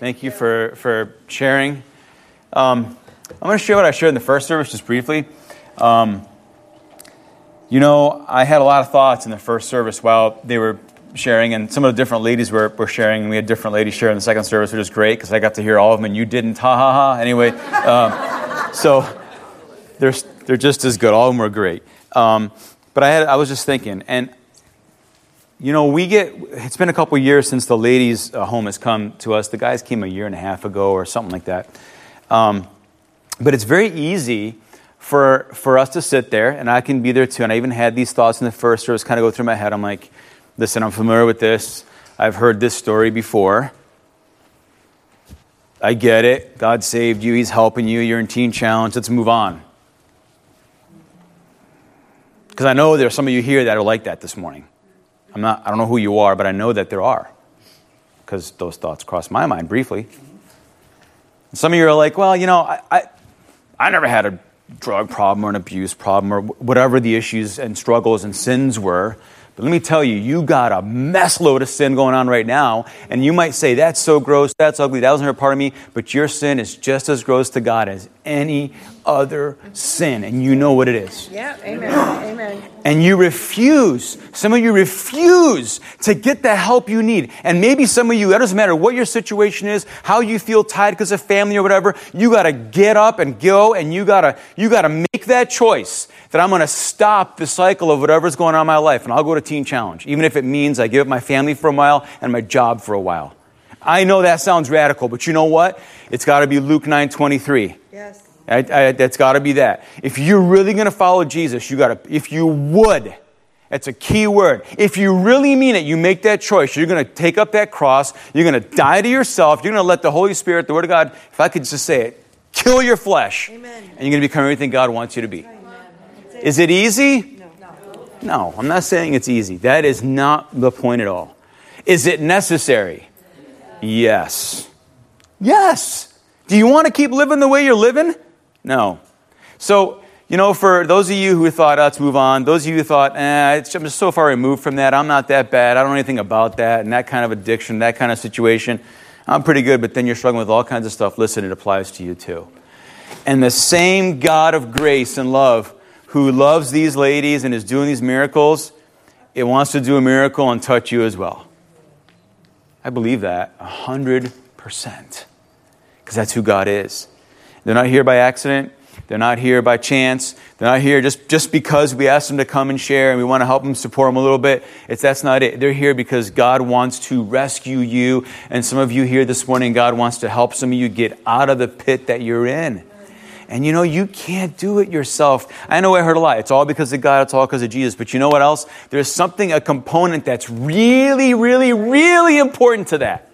Thank you for, for sharing. Um, I'm going to share what I shared in the first service just briefly. Um, you know, I had a lot of thoughts in the first service while they were sharing, and some of the different ladies were, were sharing, and we had different ladies share in the second service, which is great because I got to hear all of them, and you didn't. Ha ha ha. Anyway, um, so they're, they're just as good. All of them were great. Um, but I, had, I was just thinking, and you know, we get, it's been a couple years since the ladies' uh, home has come to us. The guys came a year and a half ago or something like that. Um, but it's very easy for, for us to sit there, and I can be there too. And I even had these thoughts in the first service kind of go through my head. I'm like, listen, I'm familiar with this. I've heard this story before. I get it. God saved you. He's helping you. You're in Teen Challenge. Let's move on. Because I know there are some of you here that are like that this morning. I'm not, I don't know who you are, but I know that there are. Because those thoughts crossed my mind briefly. And some of you are like, well, you know, I, I, I never had a drug problem or an abuse problem or whatever the issues and struggles and sins were. But let me tell you, you got a mess load of sin going on right now. And you might say, that's so gross, that's ugly, that wasn't never part of me. But your sin is just as gross to God as any other sin. And you know what it is. Yeah, amen. Amen. And you refuse, some of you refuse to get the help you need. And maybe some of you, it doesn't matter what your situation is, how you feel tied because of family or whatever, you got to get up and go and you got to you got to make that choice that I'm going to stop the cycle of whatever's going on in my life and I'll go to Teen Challenge, even if it means I give up my family for a while and my job for a while. I know that sounds radical, but you know what? It's got to be Luke 9:23. Yes. I, I, that's got to be that. If you're really going to follow Jesus, you got to. If you would, that's a key word. If you really mean it, you make that choice. You're going to take up that cross. You're going to die to yourself. You're going to let the Holy Spirit, the Word of God, if I could just say it, kill your flesh, Amen. and you're going to become everything God wants you to be. Amen. Is it easy? No. I'm not saying it's easy. That is not the point at all. Is it necessary? Yes. Yes. Do you want to keep living the way you're living? No. So, you know, for those of you who thought, oh, let's move on, those of you who thought, eh, I'm just so far removed from that, I'm not that bad, I don't know anything about that, and that kind of addiction, that kind of situation, I'm pretty good, but then you're struggling with all kinds of stuff, listen, it applies to you too. And the same God of grace and love who loves these ladies and is doing these miracles, it wants to do a miracle and touch you as well. I believe that 100%. Because that's who God is. They're not here by accident. They're not here by chance. They're not here just, just because we asked them to come and share and we want to help them support them a little bit. It's, that's not it. They're here because God wants to rescue you. And some of you here this morning, God wants to help some of you get out of the pit that you're in. And you know, you can't do it yourself. I know I heard a lot. It's all because of God, it's all because of Jesus. But you know what else? There's something, a component that's really, really, really important to that.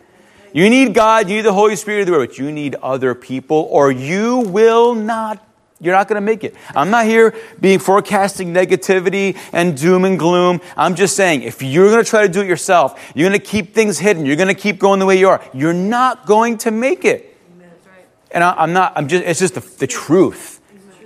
You need God, you need the Holy Spirit of the Word, but you need other people, or you will not you're not going to make it. I'm not here being forecasting negativity and doom and gloom. I'm just saying, if you're going to try to do it yourself, you're going to keep things hidden, you're going to keep going the way you are, you're not going to make it. And I, am not, I'm just, it's just the, the truth.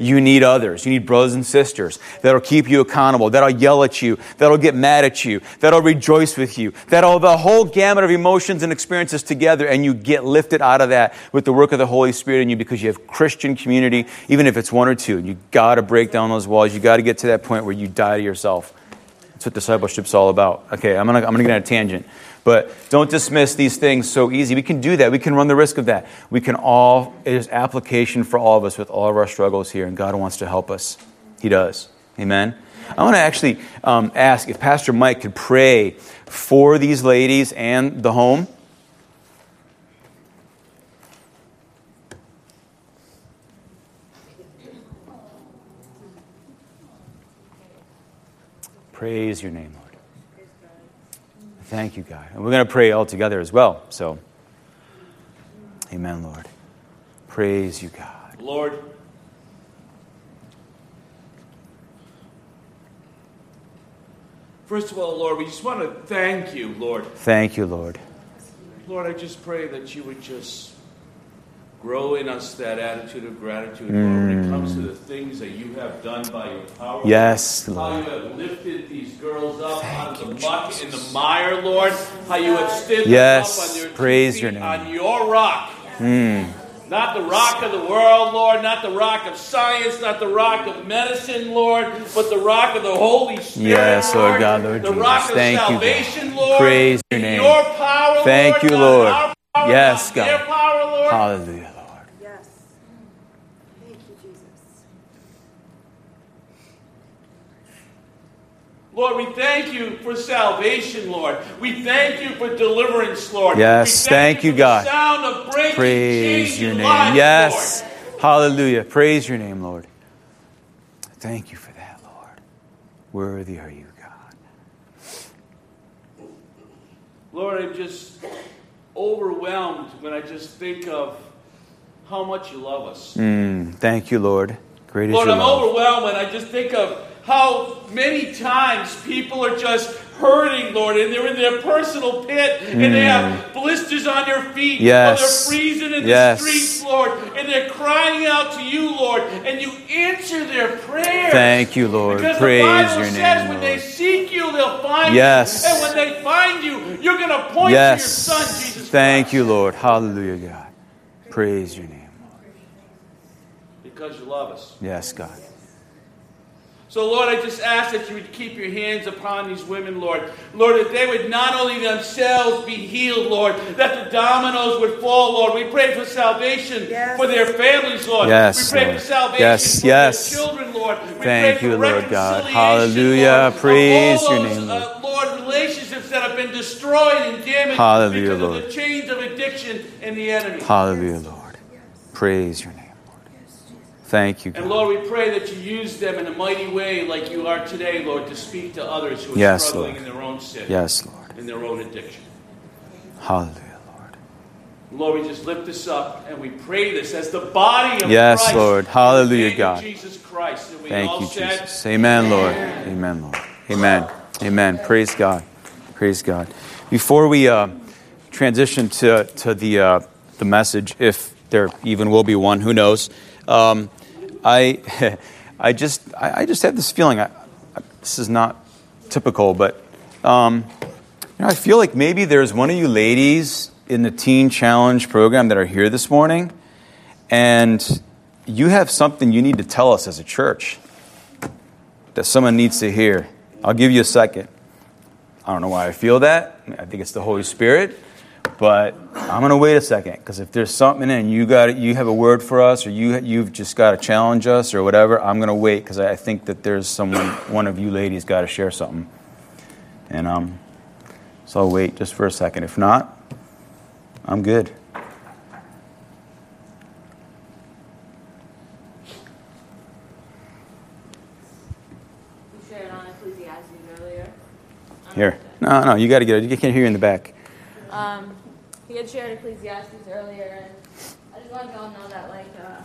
You need others. You need brothers and sisters that'll keep you accountable, that'll yell at you, that'll get mad at you, that'll rejoice with you, that'll the whole gamut of emotions and experiences together, and you get lifted out of that with the work of the Holy Spirit in you because you have Christian community, even if it's one or two. You got to break down those walls. You got to get to that point where you die to yourself. That's what discipleship's all about. Okay, I'm gonna, I'm gonna get on a tangent. But don't dismiss these things so easy. We can do that. We can run the risk of that. We can all, there's application for all of us with all of our struggles here, and God wants to help us. He does. Amen. I want to actually um, ask if Pastor Mike could pray for these ladies and the home. Praise your name. Thank you, God. And we're going to pray all together as well. So, amen, Lord. Praise you, God. Lord, first of all, Lord, we just want to thank you, Lord. Thank you, Lord. Lord, I just pray that you would just grow in us that attitude of gratitude, Lord, when it mm. comes to the things that you have done by your power. Yes, Lord. How Lord. you have lifted these girls up out of the muck and the mire, Lord. How you have stood Yes, them up on your two praise feet your name. on your rock. Mm. Not the rock of the world, Lord, not the rock of science, not the rock of medicine, Lord, but the rock of the Holy Spirit. Yes, Lord God, Lord the Jesus. rock of Thank you, salvation, Lord. Praise your name. Your power, Thank Lord, you, Lord. power, Yes, God. Their power, Lord. Hallelujah, Lord. Yes. Thank you, Jesus. Lord, we thank you for salvation, Lord. We thank you for deliverance, Lord. Yes, we thank you, God. The sound of breaking, Praise your name. lives, Yes. Lord. Hallelujah. Praise your name, Lord. Thank you for that, Lord. Worthy are you, God. Lord, I'm just overwhelmed when I just think of how much you love us. Mm, thank you, Lord. Great is Lord, I'm love. overwhelmed when I just think of how many times people are just hurting, Lord, and they're in their personal pit, and they have hmm. blisters on their feet. Yes. or they're freezing in Yes. the streets, Lord, and they're crying out to you, Lord, and you answer their prayers. Thank you, Lord. Because Praise the Bible your says name, when they Lord. seek you, they'll find Yes. you. And when they find you, you're going to point Yes. to your Son, Jesus Thank Christ. you, Lord. Hallelujah, God. Praise your name, Lord. Because you love us. Yes, God. So, Lord, I just ask that you would keep your hands upon these women, Lord. Lord, that they would not only themselves be healed, Lord, that the dominoes would fall, Lord. We pray for salvation Yes. for their families, Lord. Yes, we pray Lord. for salvation Yes, for yes. their children, Lord. We Thank pray you, for Lord God. Hallelujah. Lord, Praise all your those, name, Lord. Uh, Lord, relationships that have been destroyed and damaged Hallelujah, because Lord. of the chains of addiction and the enemy. Hallelujah, Lord. Praise your name, Lord. Thank you, And Lord, we pray that you use them in a mighty way like you are today, Lord, to speak to others who are Yes, struggling Lord. in their own sin, Yes, Lord. in their own addiction. Hallelujah, Lord. Lord, we just lift this up and we pray this as the body of Yes, Christ. Lord. Hallelujah, God. Jesus Christ. And we Thank all you, said, Jesus. Amen, Lord. Amen, Lord. Amen. Amen. Praise God. Praise God. Before we uh, transition to, to the, uh, the message, if there even will be one, who knows, um, I, I, just, I, I just have this feeling. I, I, this is not typical, but um, you know, I feel like maybe there's one of you ladies in the Teen Challenge program that are here this morning, and you have something you need to tell us as a church that someone needs to hear. I'll give you a second. I don't know why I feel that. I think it's the Holy Spirit, but I'm going to wait a second because if there's something and you got you have a word for us or you you've just got to challenge us or whatever, I'm going to wait because I think that there's someone one of you ladies got to share something. And um so I'll wait just for a second. If not, I'm good. You shared on Ecclesiastes earlier. Here. No, no, you got to get it. You can't hear you in the back. Um, he had shared Ecclesiastes earlier, and I just wanted y'all to know that, like, uh,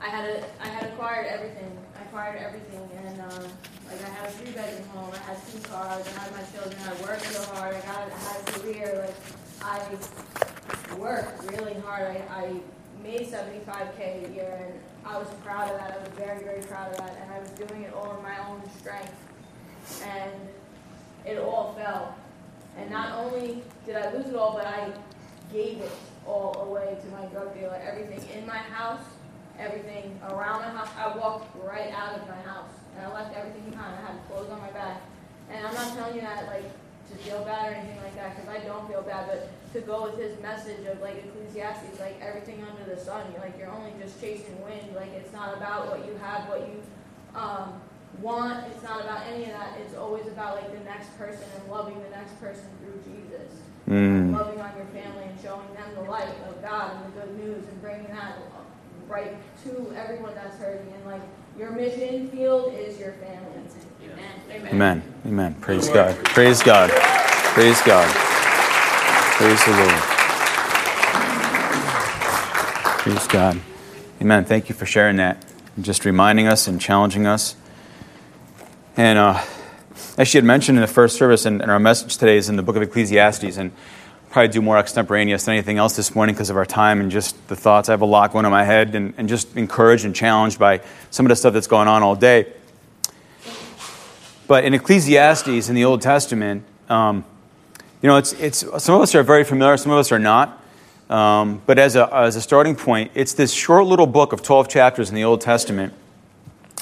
I had a, I had acquired everything. I acquired everything, and uh, like I had a three bedroom home. I had two cars. I had my children. I worked so hard. I got, I had a career. Like I worked really hard. I, I made 75k a year, and I was proud of that. I was very, very proud of that, and I was doing it all in my own strength, and it all fell. And not only did I lose it all, but I gave it all away to my drug dealer. Everything in my house, everything around my house. I walked right out of my house and I left everything behind. I had clothes on my back. And I'm not telling you that like to feel bad or anything like that because I don't feel bad, but to go with his message of like Ecclesiastes, like everything under the sun. You're like you're only just chasing wind. Like it's not about what you have, what you um, want. It's not about any of that. It's always about like the next person and loving the next person through Jesus. Mm. Loving on your family and showing them the light of God and the good news and bringing that right to everyone that's hurting. And like your mission field is your family. Amen. Amen. Amen. Praise God. Praise God. Praise God. Praise the Lord. Praise God. Amen. Thank you for sharing that and just reminding us and challenging us. And uh, as she had mentioned in the first service, and, and our message today is in the book of Ecclesiastes. And probably do more extemporaneous than anything else this morning because of our time and just the thoughts. I have a lot going on in my head and, and just encouraged and challenged by some of the stuff that's going on all day. But in Ecclesiastes in the Old Testament, um, you know, it's, it's, some of us are very familiar, some of us are not. Um, but as a, as a starting point, it's this short little book of 12 chapters in the Old Testament.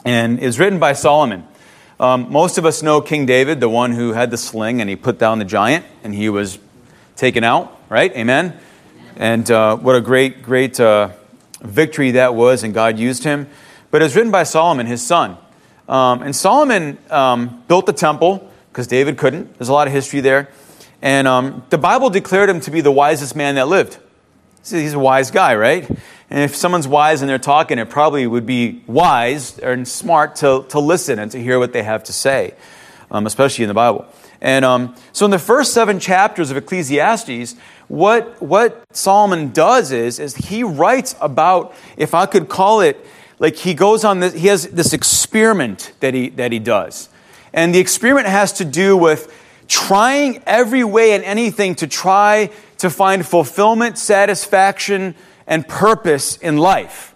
And it's written by Solomon. Um, most of us know King David, the one who had the sling and he put down the giant and he was taken out, right? Amen? And uh, what a great, great uh, victory that was, and God used him. But it was written by Solomon, his son. Um, and Solomon um, built the temple because David couldn't. There's a lot of history there. And um, the Bible declared him to be the wisest man that lived. He's a wise guy, right? And if someone's wise and they're talking, it probably would be wise and smart to, to listen and to hear what they have to say, um, especially in the Bible. And um, so, in the first seven chapters of Ecclesiastes, what, what Solomon does is, is he writes about, if I could call it, like he goes on this, he has this experiment that he, that he does. And the experiment has to do with trying every way and anything to try to find fulfillment, satisfaction, and purpose in life.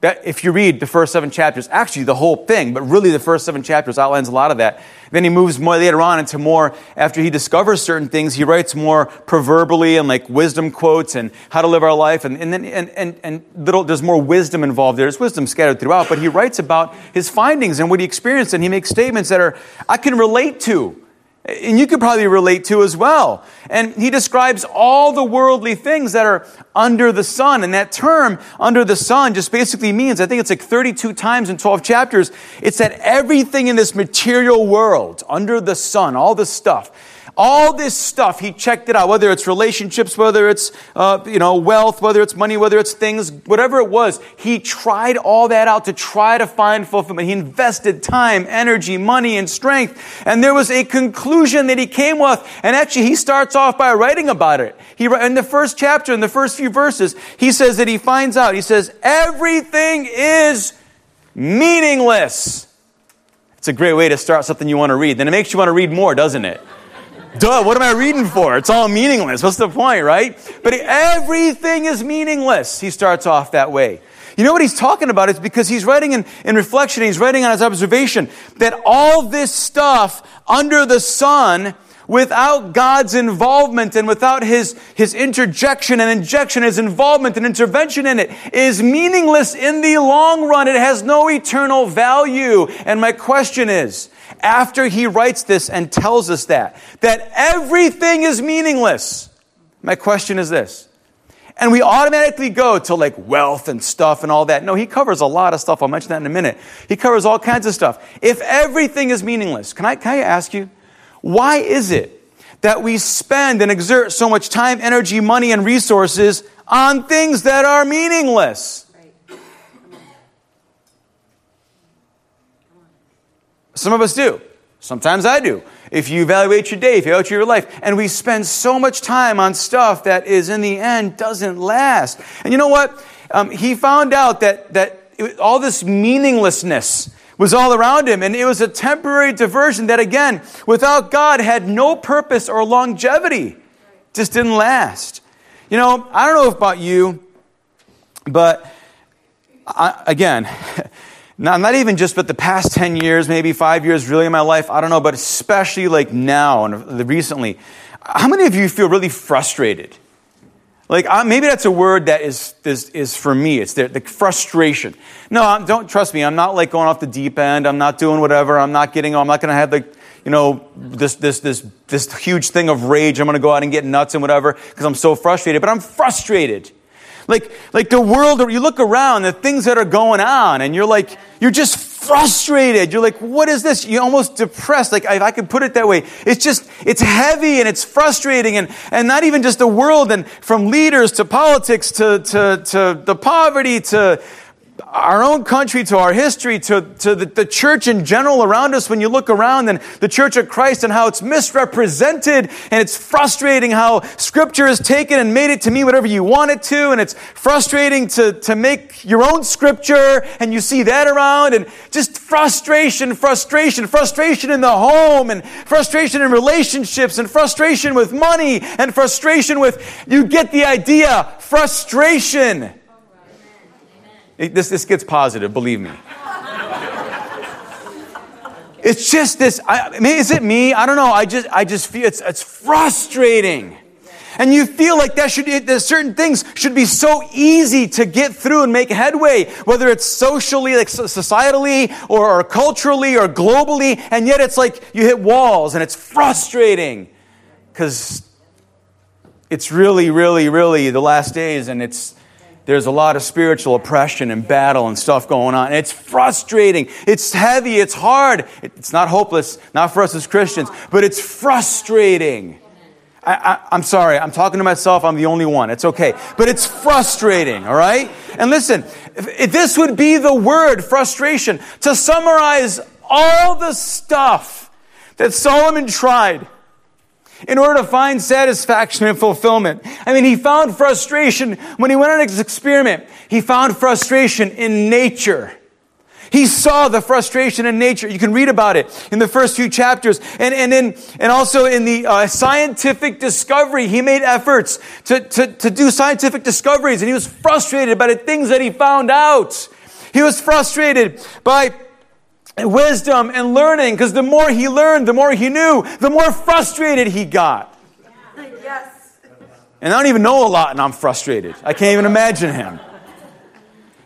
That, if you read the first seven chapters, actually the whole thing, but really the first seven chapters outlines a lot of that. Then he moves more later on into more, after he discovers certain things, he writes more proverbially and like wisdom quotes and how to live our life. And, and then, and, and, and little, there's more wisdom involved there. There's wisdom scattered throughout, but he writes about his findings and what he experienced and he makes statements that are, I can relate to and you could probably relate to as well. And he describes all the worldly things that are under the sun. And that term, under the sun, just basically means, I think it's like 32 times in 12 chapters, it's that everything in this material world, under the sun, all this stuff, all this stuff, he checked it out, whether it's relationships, whether it's, uh, you know, wealth, whether it's money, whether it's things, whatever it was. He tried all that out to try to find fulfillment. He invested time, energy, money, and strength. And there was a conclusion that he came with. And actually, he starts off by writing about it. He, in the first chapter, in the first few verses, he says that he finds out, he says, everything is meaningless. It's a great way to start something you want to read. Then it makes you want to read more, doesn't it? Duh, what am I reading for? It's all meaningless. What's the point, right? But everything is meaningless. He starts off that way. You know what he's talking about? It's because he's writing in, in reflection, he's writing on his observation that all this stuff under the sun, without God's involvement and without his, his interjection and injection, his involvement and intervention in it, is meaningless in the long run. It has no eternal value. And my question is, after he writes this and tells us that, that everything is meaningless. My question is this. And we automatically go to like wealth and stuff and all that. No, he covers a lot of stuff. I'll mention that in a minute. He covers all kinds of stuff. If everything is meaningless, can I, can I ask you, why is it that we spend and exert so much time, energy, money, and resources on things that are meaningless? Some of us do. Sometimes I do. If you evaluate your day, if you evaluate your life, and we spend so much time on stuff that is in the end doesn't last. And you know what? Um, he found out that, that it, all this meaninglessness was all around him, and it was a temporary diversion that, again, without God, had no purpose or longevity. Just didn't last. You know, I don't know about you, but I, again, not, not even just but the past 10 years, maybe five years really in my life, I don't know, but especially like now and recently, how many of you feel really frustrated? Like, uh, maybe that's a word that is, is, is for me. It's the, the frustration. No, don't trust me. I'm not like going off the deep end. I'm not doing whatever. I'm not getting, I'm not going to have the, you know, this, this, this, this huge thing of rage. I'm going to go out and get nuts and whatever because I'm so frustrated. But I'm frustrated. Like, like the world, you look around, the things that are going on, and you're like, you're just frustrated. You're like, what is this? You're almost depressed. Like, if I could put it that way, it's just, it's heavy and it's frustrating, and, and not even just the world, and from leaders to politics to, to, to the poverty to our own country, to our history, to, to the, the, church in general around us, when you look around and the church of Christ and how it's misrepresented and it's frustrating how scripture is taken and made it to me whatever you want it to. And it's frustrating to, to make your own scripture and you see that around and just frustration, frustration, frustration in the home and frustration in relationships and frustration with money and frustration with, you get the idea, frustration. This, this gets positive, believe me. It's just this, I, mean, is it me? I don't know. I just, I just feel it's, it's frustrating. And you feel like that should, there's certain things should be so easy to get through and make headway, whether it's socially, like societally, or, or culturally, or globally, and yet it's like you hit walls and it's frustrating because it's really, really, really the last days and it's, there's a lot of spiritual oppression and battle and stuff going on. It's frustrating. It's heavy. It's hard. It's not hopeless, not for us as Christians, but it's frustrating. I, am sorry, I'm talking to myself. I'm the only one. It's okay. But it's frustrating, all right? And listen, if, if this would be the word frustration to summarize all the stuff that Solomon tried in order to find satisfaction and fulfillment. I mean, he found frustration when he went on his experiment. He found frustration in nature. He saw the frustration in nature. You can read about it in the first few chapters. And, and, in, and also in the uh, scientific discovery, he made efforts to, to, to do scientific discoveries, and he was frustrated by the things that he found out. He was frustrated by wisdom and learning because the more he learned, the more he knew, the more frustrated he got. Yes. And I don't even know a lot and I'm frustrated. I can't even imagine him.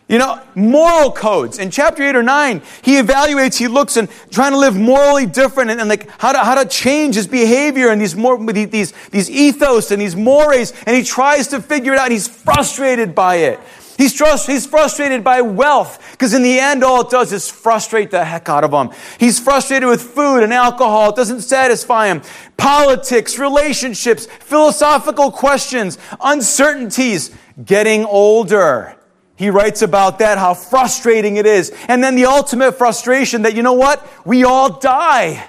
You know, moral codes. In chapter 8 or 9, he evaluates, he looks and trying to live morally different and, and like how to, how to change his behavior and these, more, these, these ethos and these mores. And he tries to figure it out. and He's frustrated by it. He's, trust, he's frustrated by wealth because in the end, all it does is frustrate the heck out of him. He's frustrated with food and alcohol. It doesn't satisfy him. Politics, relationships, philosophical questions, uncertainties, getting older. He writes about that, how frustrating it is. And then the ultimate frustration that, you know what? We all die.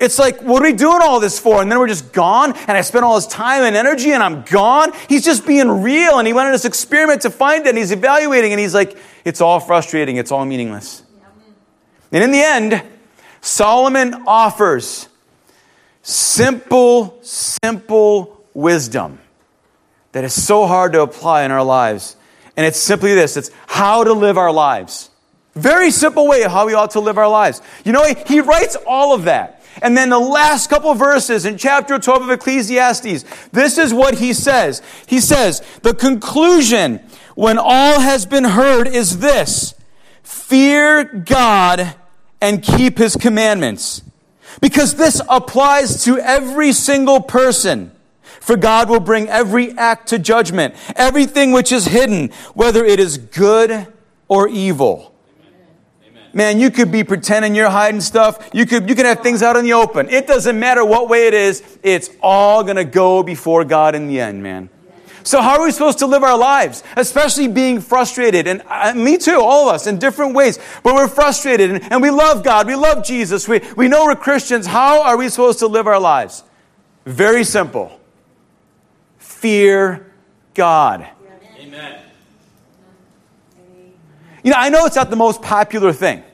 It's like, what are we doing all this for? And then we're just gone, and I spent all this time and energy, and I'm gone. He's just being real, and he went on this experiment to find it, and he's evaluating, and he's like, it's all frustrating, it's all meaningless. And in the end, Solomon offers simple, simple wisdom that is so hard to apply in our lives. And it's simply this it's how to live our lives. Very simple way of how we ought to live our lives. You know, he, he writes all of that. And then the last couple verses in chapter 12 of Ecclesiastes, this is what he says. He says, the conclusion when all has been heard is this fear God and keep his commandments. Because this applies to every single person. For God will bring every act to judgment, everything which is hidden, whether it is good or evil. Man, you could be pretending you're hiding stuff. You could, you can have things out in the open. It doesn't matter what way it is. It's all going to go before God in the end, man. So how are we supposed to live our lives? Especially being frustrated. And uh, me too, all of us in different ways. But we're frustrated and, and we love God. We love Jesus. We, we know we're Christians. How are we supposed to live our lives? Very simple. Fear God. Amen. You know, I know it's not the most popular thing.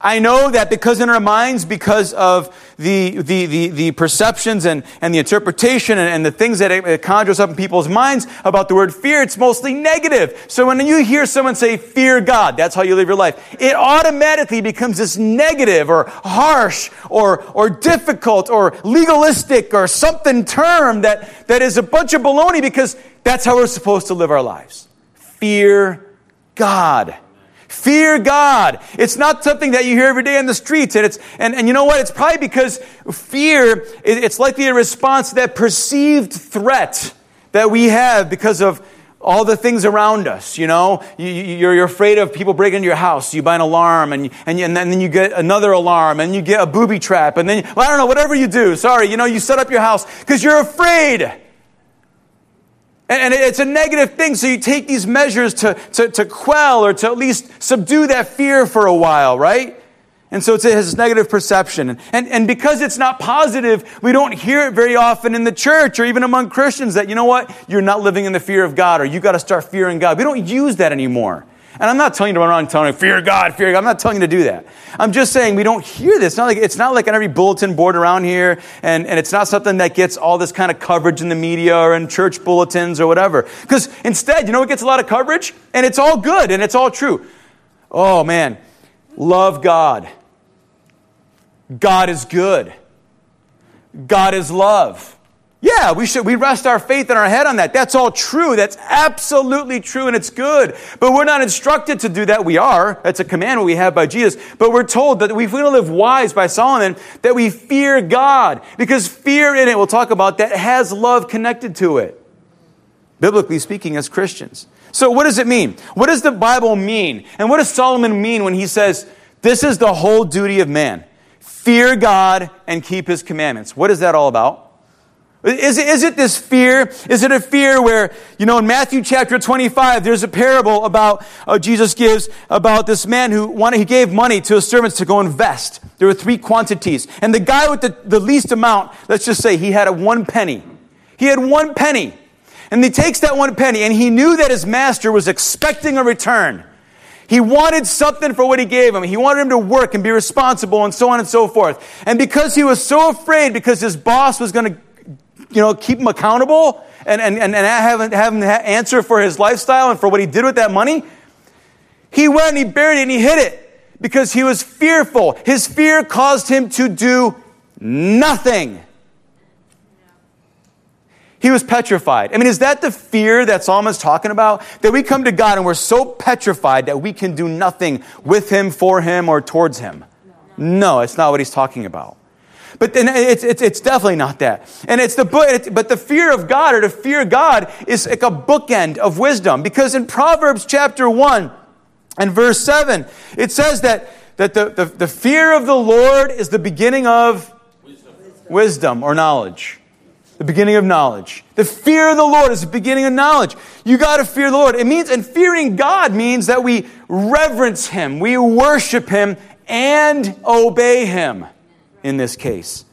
I know that because in our minds, because of the, the, the, the perceptions and, and the interpretation and, and the things that it, it, conjures up in people's minds about the word fear, it's mostly negative. So when you hear someone say, fear God, that's how you live your life, it automatically becomes this negative or harsh or, or difficult or legalistic or something term that, that is a bunch of baloney because that's how we're supposed to live our lives. Fear God. Fear God. It's not something that you hear every day on the streets. And, it's, and, and you know what? It's probably because fear, it's likely a response to that perceived threat that we have because of all the things around us, you know? You, you're, you're afraid of people breaking into your house. You buy an alarm and, and, and then you get another alarm and you get a booby trap and then, well, I don't know, whatever you do. Sorry, you know, you set up your house because you're afraid. And it's a negative thing, so you take these measures to, to, to quell or to at least subdue that fear for a while, right? And so it has negative perception. And, and because it's not positive, we don't hear it very often in the church or even among Christians that, you know what, you're not living in the fear of God or you got to start fearing God. We don't use that anymore. And I'm not telling you to run around telling you, fear God, fear God. I'm not telling you to do that. I'm just saying we don't hear this. It's not like, it's not like on every bulletin board around here, and, and it's not something that gets all this kind of coverage in the media or in church bulletins or whatever. Because instead, you know what gets a lot of coverage? And it's all good and it's all true. Oh man, love God. God is good. God is love. Yeah, we should, we rest our faith and our head on that. That's all true. That's absolutely true and it's good. But we're not instructed to do that. We are. That's a commandment we have by Jesus. But we're told that if we to live wise by Solomon, that we fear God. Because fear in it, we'll talk about that, has love connected to it. Biblically speaking, as Christians. So what does it mean? What does the Bible mean? And what does Solomon mean when he says, this is the whole duty of man? Fear God and keep his commandments. What is that all about? Is it, is it this fear? Is it a fear where, you know, in Matthew chapter 25, there's a parable about, uh, Jesus gives about this man who wanted, he gave money to his servants to go invest. There were three quantities. And the guy with the, the least amount, let's just say he had a one penny. He had one penny. And he takes that one penny and he knew that his master was expecting a return. He wanted something for what he gave him. He wanted him to work and be responsible and so on and so forth. And because he was so afraid because his boss was going to you know, keep him accountable and, and, and, and have, him, have him answer for his lifestyle and for what he did with that money, he went and he buried it and he hid it because he was fearful. His fear caused him to do nothing. He was petrified. I mean, is that the fear that Solomon is talking about? That we come to God and we're so petrified that we can do nothing with Him, for Him, or towards Him? No, it's not what He's talking about. But then it's, it's, it's definitely not that. And it's the, but the fear of God or to fear God is like a bookend of wisdom. Because in Proverbs chapter 1 and verse 7, it says that, that the, the, the fear of the Lord is the beginning of wisdom, wisdom or knowledge. The beginning of knowledge. The fear of the Lord is the beginning of knowledge. You got to fear the Lord. It means, and fearing God means that we reverence Him, we worship Him, and obey Him in this case.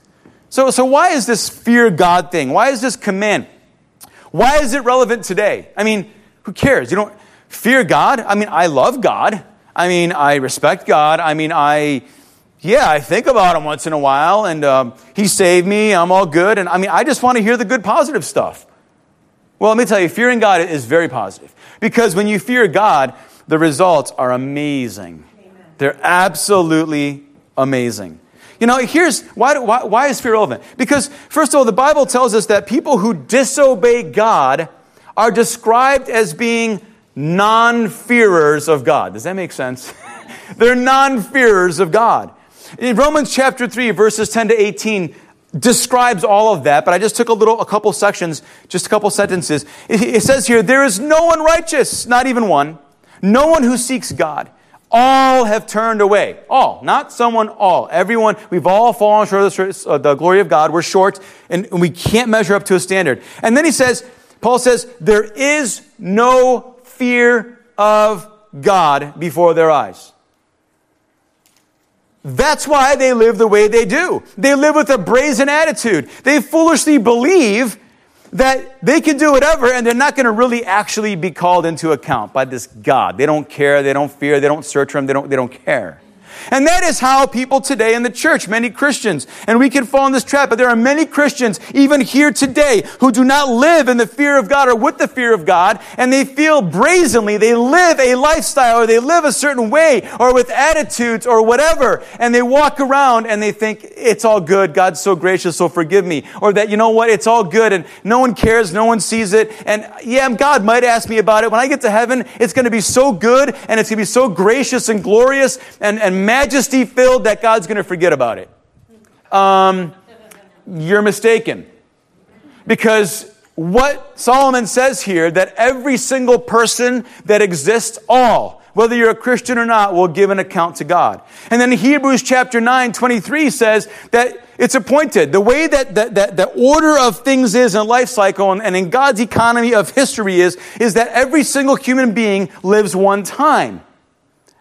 So, so why is this fear God thing? Why is this command? Why is it relevant today? I mean, who cares? You don't fear God. I mean, I love God. I mean, I respect God. I mean, I, yeah, I think about Him once in a while, and um, He saved me. I'm all good. And I mean, I just want to hear the good, positive stuff. Well, let me tell you, fearing God is very positive because when you fear God, the results are amazing. Amen. They're absolutely amazing. You know, here's why, why, why is fear relevant? Because, first of all, the Bible tells us that people who disobey God are described as being non fearers of God. Does that make sense? They're non fearers of God. In Romans chapter 3, verses 10 to 18, describes all of that, but I just took a little, a couple sections, just a couple sentences. It, it says here, there is no one righteous, not even one, no one who seeks God. All have turned away. All. Not someone, all. Everyone. We've all fallen short of the, uh, the glory of God. We're short and we can't measure up to a standard. And then he says, Paul says, there is no fear of God before their eyes. That's why they live the way they do. They live with a brazen attitude. They foolishly believe that they can do whatever and they're not going to really actually be called into account by this God. They don't care, they don't fear, they don't search for him, they don't, they don't care. And that is how people today in the church, many Christians, and we can fall in this trap, but there are many Christians, even here today, who do not live in the fear of God or with the fear of God, and they feel brazenly, they live a lifestyle or they live a certain way or with attitudes or whatever, and they walk around and they think, it's all good, God's so gracious, so forgive me. Or that, you know what, it's all good and no one cares, no one sees it, and yeah, God might ask me about it. When I get to heaven, it's going to be so good and it's going to be so gracious and glorious and, and majesty filled that God's going to forget about it. Um, you're mistaken. Because what Solomon says here, that every single person that exists, all, whether you're a Christian or not, will give an account to God. And then Hebrews chapter 9, 23 says that It's appointed. The way that the, that the order of things is in life cycle and, and in God's economy of history is, is that every single human being lives one time.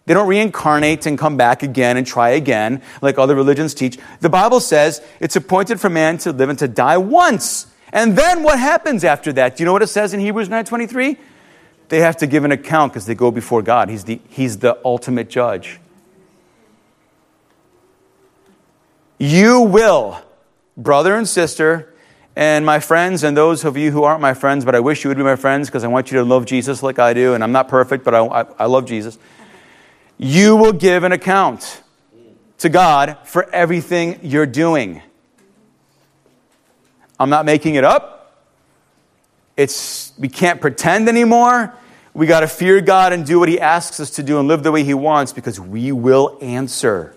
They don't reincarnate and come back again and try again like other religions teach. The Bible says it's appointed for man to live and to die once. And then what happens after that? Do you know what it says in Hebrews 9:23? They have to give an account because they go before God. He's the, he's the ultimate judge. You will, brother and sister, and my friends, and those of you who aren't my friends, but I wish you would be my friends because I want you to love Jesus like I do, and I'm not perfect, but I, I, I love Jesus. You will give an account to God for everything you're doing. I'm not making it up. It's, we can't pretend anymore. We got to fear God and do what He asks us to do and live the way He wants because we will answer.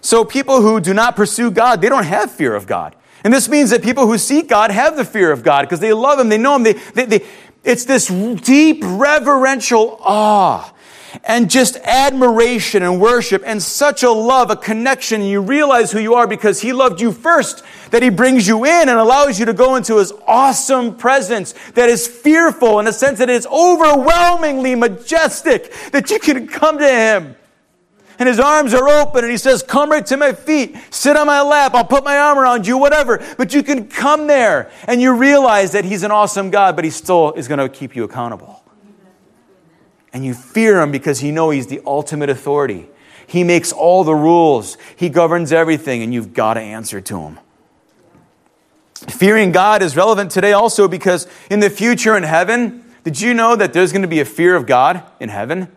So, people who do not pursue God, they don't have fear of God. And this means that people who seek God have the fear of God because they love Him, they know Him. They, they, they, it's this deep reverential awe and just admiration and worship and such a love, a connection. You realize who you are because He loved you first, that He brings you in and allows you to go into His awesome presence that is fearful in a sense that it is overwhelmingly majestic, that you can come to Him. And his arms are open and he says, Come right to my feet, sit on my lap, I'll put my arm around you, whatever. But you can come there and you realize that he's an awesome God, but he still is going to keep you accountable and you fear him because you know he's the ultimate authority. He makes all the rules, he governs everything, and you've got to answer to him. Fearing God is relevant today also because in the future in heaven, did you know that there's going to be a fear of God in heaven?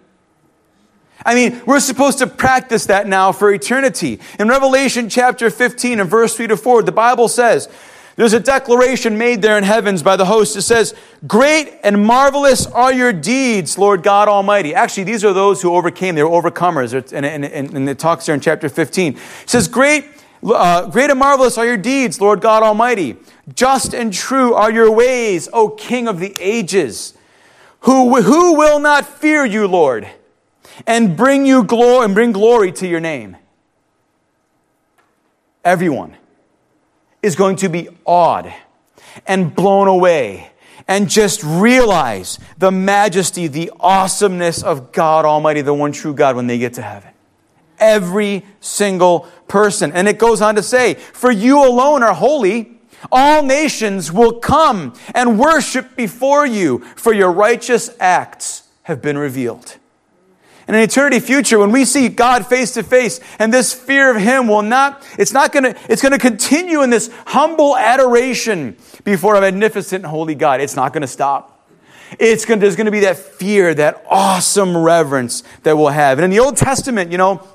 I mean, we're supposed to practice that now for eternity. In Revelation chapter 15 and verse 3 to 4, the Bible says, there's a declaration made there in heavens by the host. It says, Great and marvelous are your deeds, Lord God Almighty. Actually, these are those who overcame. They were overcomers. And, and, and, and it talks there in chapter 15. It says, Great, uh, great and marvelous are your deeds, Lord God Almighty. Just and true are your ways, O King of the ages. Who, who will not fear you, Lord, and bring you glory and bring glory to your name? Everyone is going to be awed and blown away and just realize the majesty, the awesomeness of God Almighty, the one true God, when they get to heaven. Every single person. And it goes on to say, For you alone are holy. All nations will come and worship before you, for your righteous acts have been revealed. In an eternity future, when we see God face to face, and this fear of Him will not, it's not gonna, it's gonna continue in this humble adoration before a magnificent holy God. It's not gonna stop. It's gonna, there's gonna be that fear, that awesome reverence that we'll have. And in the Old Testament, you know,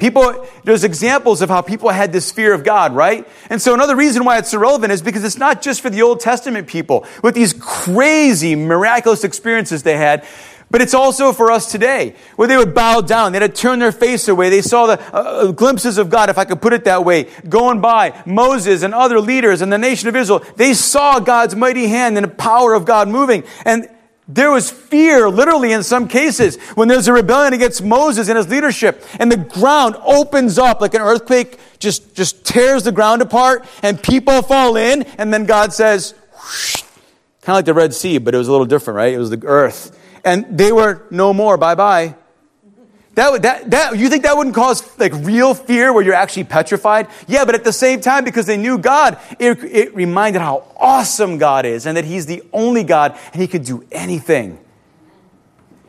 People, there's examples of how people had this fear of God, right? And so another reason why it's relevant is because it's not just for the Old Testament people with these crazy, miraculous experiences they had. But it's also for us today, where they would bow down. They had turn their face away. They saw the uh, uh, glimpses of God, if I could put it that way, going by. Moses and other leaders and the nation of Israel, they saw God's mighty hand and the power of God moving. And there was fear, literally in some cases, when there's a rebellion against Moses and his leadership, and the ground opens up like an earthquake, just, just tears the ground apart, and people fall in, and then God says, kind of like the Red Sea, but it was a little different, right? It was the earth and they were no more. Bye bye. That, that, that, you think that wouldn't cause like real fear where you're actually petrified? Yeah, but at the same time, because they knew God, it, it reminded how awesome God is and that He's the only God and He could do anything.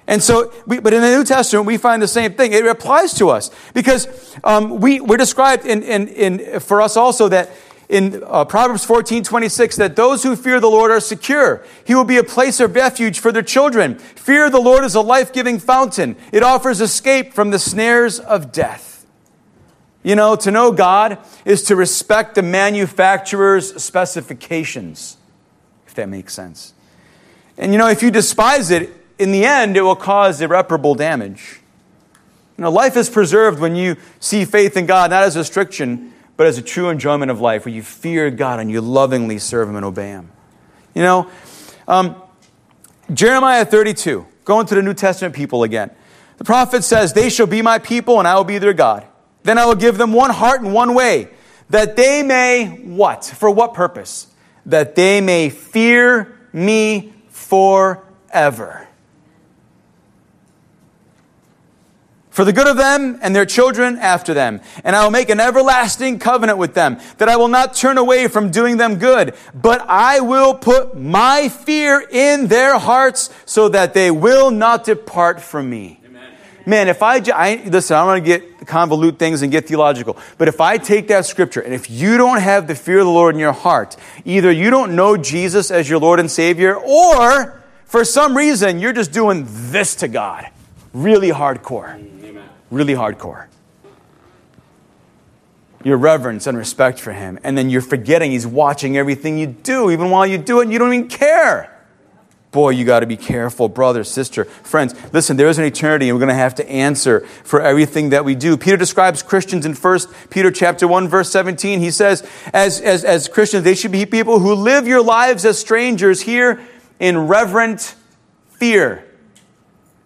And so, we, but in the New Testament, we find the same thing. It applies to us because um, we, we're described in, in, in, for us also that in uh, Proverbs 14 26 that those who fear the Lord are secure. He will be a place of refuge for their children. Fear the Lord is a life giving fountain, it offers escape from the snares of death. You know, to know God is to respect the manufacturer's specifications, if that makes sense. And you know, if you despise it, in the end, it will cause irreparable damage. You know, life is preserved when you see faith in God not as a restriction, but as a true enjoyment of life where you fear God and you lovingly serve Him and obey Him. You know, um, Jeremiah 32, going to the New Testament people again. The prophet says, They shall be my people and I will be their God. Then I will give them one heart and one way, that they may what? For what purpose? That they may fear me forever. For the good of them and their children after them. And I will make an everlasting covenant with them, that I will not turn away from doing them good, but I will put my fear in their hearts so that they will not depart from me. Man, if I, I listen, I want to get convolute things and get theological, but if I take that scripture and if you don't have the fear of the Lord in your heart, either you don't know Jesus as your Lord and Savior, or for some reason you're just doing this to God really hardcore really hardcore. Your reverence and respect for him, and then you're forgetting he's watching everything you do, even while you do it, and you don't even care. Boy, you got to be careful, brother, sister, friends. Listen, there is an eternity, and we're going to have to answer for everything that we do. Peter describes Christians in 1 Peter chapter 1, verse 17. He says, as, as, as Christians, they should be people who live your lives as strangers here in reverent fear.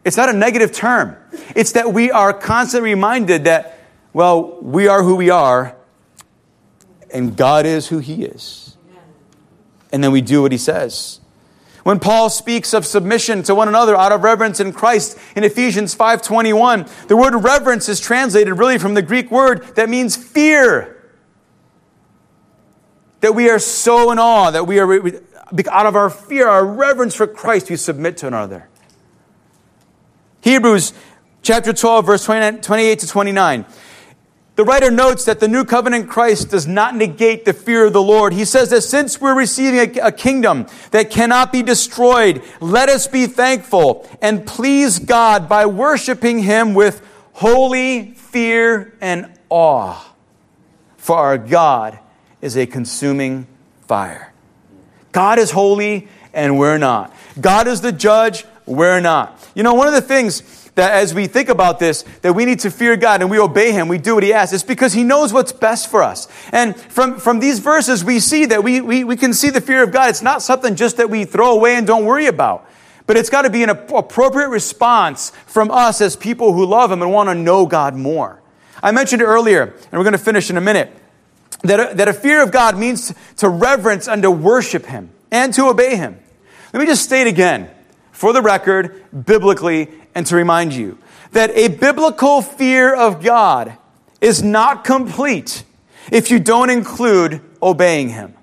It's not a negative term. It's that we are constantly reminded that, well, we are who we are, and God is who He is. And then we do what He says. When Paul speaks of submission to one another out of reverence in Christ in Ephesians 5:21, the word reverence is translated really from the Greek word that means fear. That we are so in awe, that we are out of our fear, our reverence for Christ, we submit to another. Hebrews chapter 12, verse 28 to 29. The writer notes that the new covenant Christ does not negate the fear of the Lord. He says that since we're receiving a, a, kingdom that cannot be destroyed, let us be thankful and please God by worshiping Him with holy fear and awe. For our God is a consuming fire. God is holy and we're not. God is the judge we're not. You know, one of the things that as we think about this, that we need to fear God and we obey Him, we do what He asks, it's because He knows what's best for us. And from, from these verses, we see that we, we, we can see the fear of God. It's not something just that we throw away and don't worry about. But it's got to be an appropriate response from us as people who love Him and want to know God more. I mentioned earlier, and we're going to finish in a minute, that a, that a fear of God means to reverence and to worship Him and to obey Him. Let me just state again for the record, biblically, and to remind you that a biblical fear of God is not complete if you don't include obeying Him.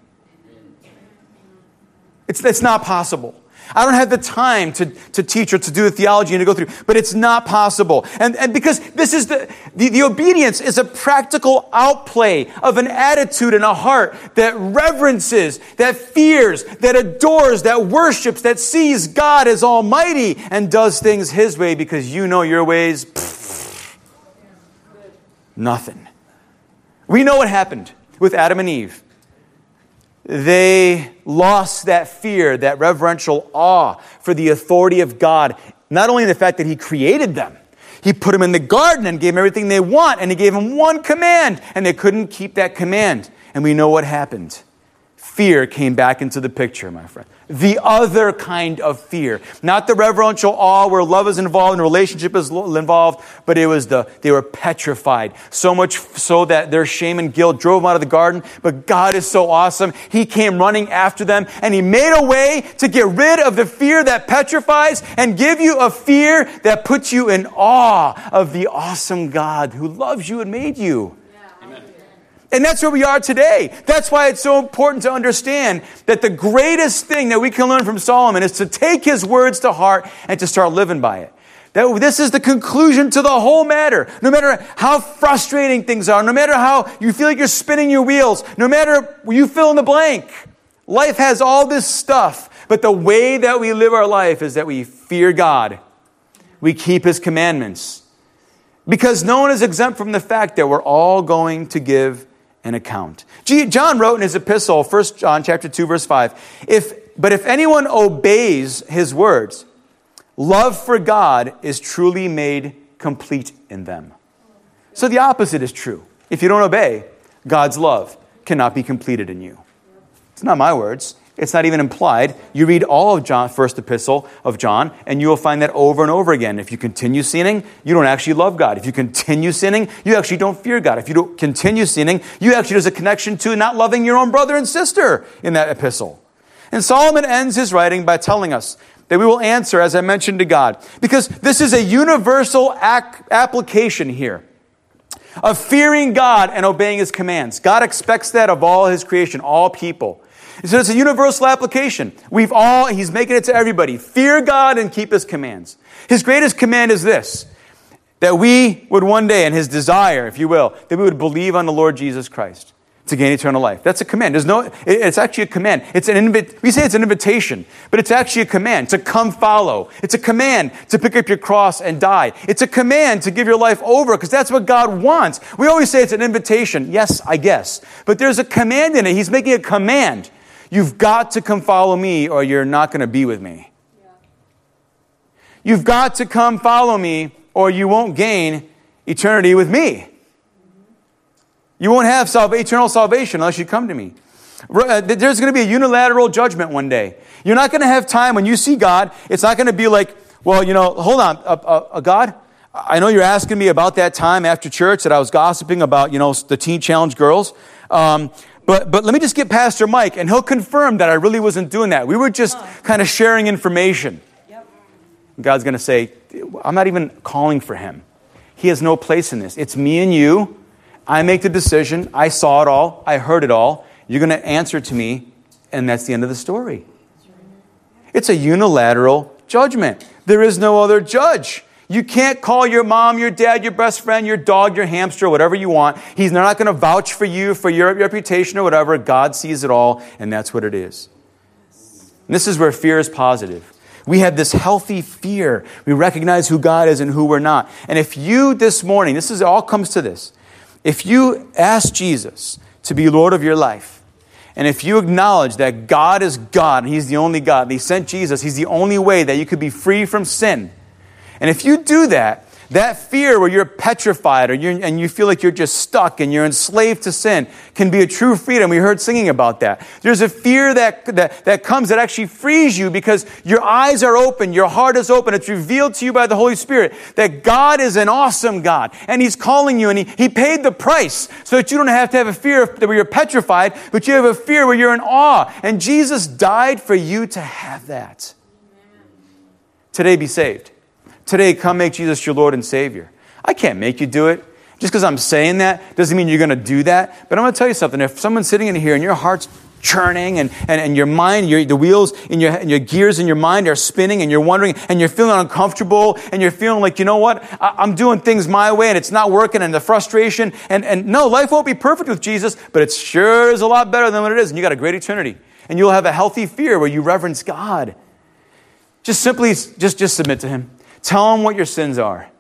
It's, it's not possible. I don't have the time to, to teach or to do the theology and to go through, but it's not possible. And, and because this is the, the, the obedience is a practical outplay of an attitude and a heart that reverences, that fears, that adores, that worships, that sees God as almighty and does things his way because you know your ways, pff, nothing. We know what happened with Adam and Eve they lost that fear, that reverential awe for the authority of God, not only in the fact that He created them, He put them in the garden and gave them everything they want, and He gave them one command, and they couldn't keep that command. And we know what happened. Fear came back into the picture, my friend the other kind of fear. Not the reverential awe where love is involved and relationship is involved, but it was the, they were petrified. So much so that their shame and guilt drove them out of the garden. But God is so awesome. He came running after them and He made a way to get rid of the fear that petrifies and give you a fear that puts you in awe of the awesome God who loves you and made you. And that's where we are today. That's why it's so important to understand that the greatest thing that we can learn from Solomon is to take his words to heart and to start living by it. That this is the conclusion to the whole matter. No matter how frustrating things are, no matter how you feel like you're spinning your wheels, no matter you fill in the blank. Life has all this stuff, but the way that we live our life is that we fear God. We keep his commandments. Because no one is exempt from the fact that we're all going to give an account. John wrote in his epistle, 1 John chapter 2 verse 5, if but if anyone obeys his words, love for God is truly made complete in them. So the opposite is true. If you don't obey, God's love cannot be completed in you. It's not my words, It's not even implied. You read all of John, first epistle of John, and you will find that over and over again. If you continue sinning, you don't actually love God. If you continue sinning, you actually don't fear God. If you don't continue sinning, you actually there's a connection to not loving your own brother and sister in that epistle. And Solomon ends his writing by telling us that we will answer, as I mentioned, to God, because this is a universal ac- application here of fearing God and obeying his commands. God expects that of all his creation, all people. So it's a universal application. We've all, he's making it to everybody. Fear God and keep his commands. His greatest command is this that we would one day, and his desire, if you will, that we would believe on the Lord Jesus Christ to gain eternal life. That's a command. There's no, it's actually a command. It's an invi- we say it's an invitation, but it's actually a command to come follow. It's a command to pick up your cross and die. It's a command to give your life over because that's what God wants. We always say it's an invitation. Yes, I guess. But there's a command in it. He's making a command. You've got to come follow me or you're not going to be with me. You've got to come follow me or you won't gain eternity with me. You won't have salva- eternal salvation unless you come to me. Uh, there's going to be a unilateral judgment one day. You're not going to have time when you see God. It's not going to be like, well, you know, hold on, uh, uh, God, I know you're asking me about that time after church that I was gossiping about, you know, the teen challenge girls. Um, but, but let me just get Pastor Mike, and he'll confirm that I really wasn't doing that. We were just kind of sharing information. Yep. God's going to say, I'm not even calling for him. He has no place in this. It's me and you. I make the decision. I saw it all. I heard it all. You're going to answer to me, and that's the end of the story. It's a unilateral judgment. There is no other judge. You can't call your mom, your dad, your best friend, your dog, your hamster, whatever you want. He's not going to vouch for you, for your reputation or whatever. God sees it all, and that's what it is. And this is where fear is positive. We have this healthy fear. We recognize who God is and who we're not. And if you this morning, this is all comes to this. If you ask Jesus to be Lord of your life, and if you acknowledge that God is God and He's the only God, and He sent Jesus, He's the only way that you could be free from sin and if you do that, that fear where you're petrified or you're, and you feel like you're just stuck and you're enslaved to sin can be a true freedom. We heard singing about that. There's a fear that, that, that comes that actually frees you because your eyes are open, your heart is open. It's revealed to you by the Holy Spirit that God is an awesome God and He's calling you and He, he paid the price so that you don't have to have a fear where you're petrified, but you have a fear where you're in awe. And Jesus died for you to have that. Today, be saved. Today, come make Jesus your Lord and Savior. I can't make you do it. Just because I'm saying that doesn't mean you're going to do that. But I'm going to tell you something. If someone's sitting in here and your heart's churning and, and, and your mind, your, the wheels in your, in your gears in your mind are spinning and you're wondering and you're feeling uncomfortable and you're feeling like, you know what, I, I'm doing things my way and it's not working and the frustration. And, and no, life won't be perfect with Jesus, but it sure is a lot better than what it is. And you got a great eternity. And you'll have a healthy fear where you reverence God. Just simply, just, just submit to Him. Tell him what your sins are.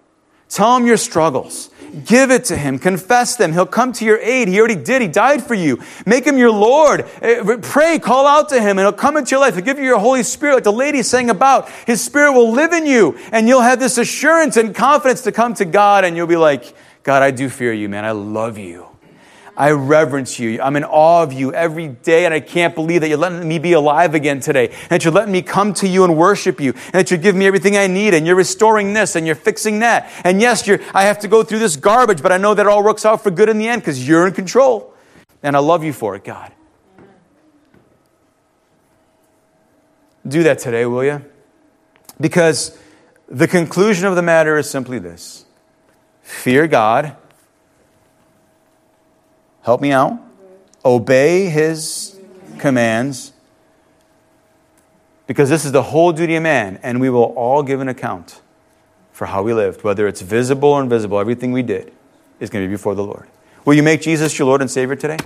Tell him your struggles. Give it to him. Confess them. He'll come to your aid. He already did. He died for you. Make him your Lord. Eh, pray, call out to him, and he'll come into your life. He'll give you your Holy Spirit, like the lady sang about. His Spirit will live in you, and you'll have this assurance and confidence to come to God, and you'll be like, God, I do fear you, man. I love you. I reverence you. I'm in awe of you every day, and I can't believe that you're letting me be alive again today, and that you're letting me come to you and worship you, and that you're giving me everything I need, and you're restoring this, and you're fixing that. And yes, I have to go through this garbage, but I know that it all works out for good in the end because you're in control. And I love you for it, God. Do that today, will you? Because the conclusion of the matter is simply this fear God Help me out. Obey his commands. Because this is the whole duty of man, and we will all give an account for how we lived, whether it's visible or invisible. Everything we did is going to be before the Lord. Will you make Jesus your Lord and Savior today?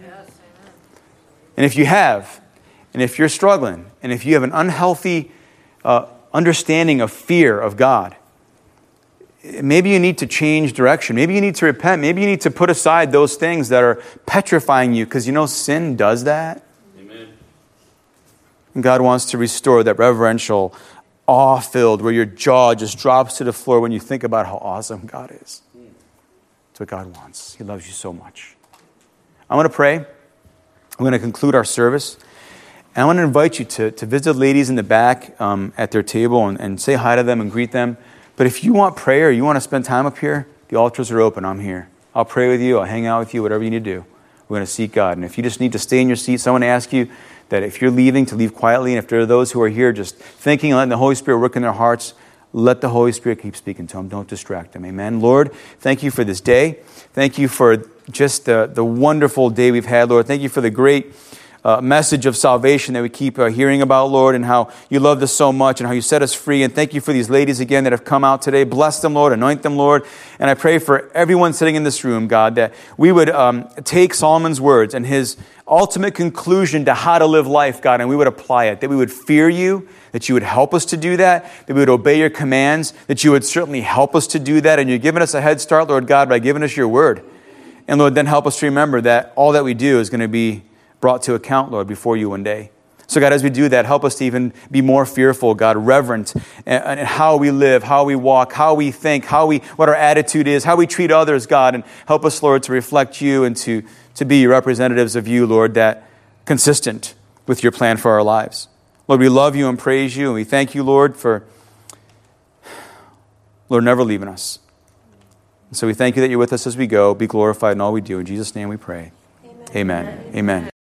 Yes, and if you have, and if you're struggling, and if you have an unhealthy uh, understanding of fear of God, maybe you need to change direction. Maybe you need to repent. Maybe you need to put aside those things that are petrifying you because you know sin does that. Amen. And God wants to restore that reverential, awe filled, where your jaw just drops to the floor when you think about how awesome God is. That's what God wants. He loves you so much. I'm going to pray. I'm going to conclude our service. And I want to invite you to, to visit ladies in the back um, at their table and, and say hi to them and greet them. But if you want prayer, you want to spend time up here, the altars are open. I'm here. I'll pray with you. I'll hang out with you, whatever you need to do. We're going to seek God. And if you just need to stay in your seat, someone ask you that if you're leaving, to leave quietly. And if there are those who are here just thinking and letting the Holy Spirit work in their hearts, let the Holy Spirit keep speaking to them. Don't distract them. Amen. Lord, thank you for this day. Thank you for just the, the wonderful day we've had, Lord. Thank you for the great uh, message of salvation that we keep uh, hearing about, Lord, and how you loved us so much and how you set us free. And thank you for these ladies again that have come out today. Bless them, Lord. Anoint them, Lord. And I pray for everyone sitting in this room, God, that we would um, take Solomon's words and his ultimate conclusion to how to live life, God, and we would apply it. That we would fear you, that you would help us to do that, that we would obey your commands, that you would certainly help us to do that. And you're giving us a head start, Lord God, by giving us your word. And Lord, then help us to remember that all that we do is going to be brought to account, Lord, before you one day. So, God, as we do that, help us to even be more fearful, God, reverent in how we live, how we walk, how we think, how we, what our attitude is, how we treat others, God, and help us, Lord, to reflect you and to, to be representatives of you, Lord, that consistent with your plan for our lives. Lord, we love you and praise you, and we thank you, Lord, for, Lord, never leaving us. And so we thank you that you're with us as we go. Be glorified in all we do. In Jesus' name we pray. Amen. Amen. Amen.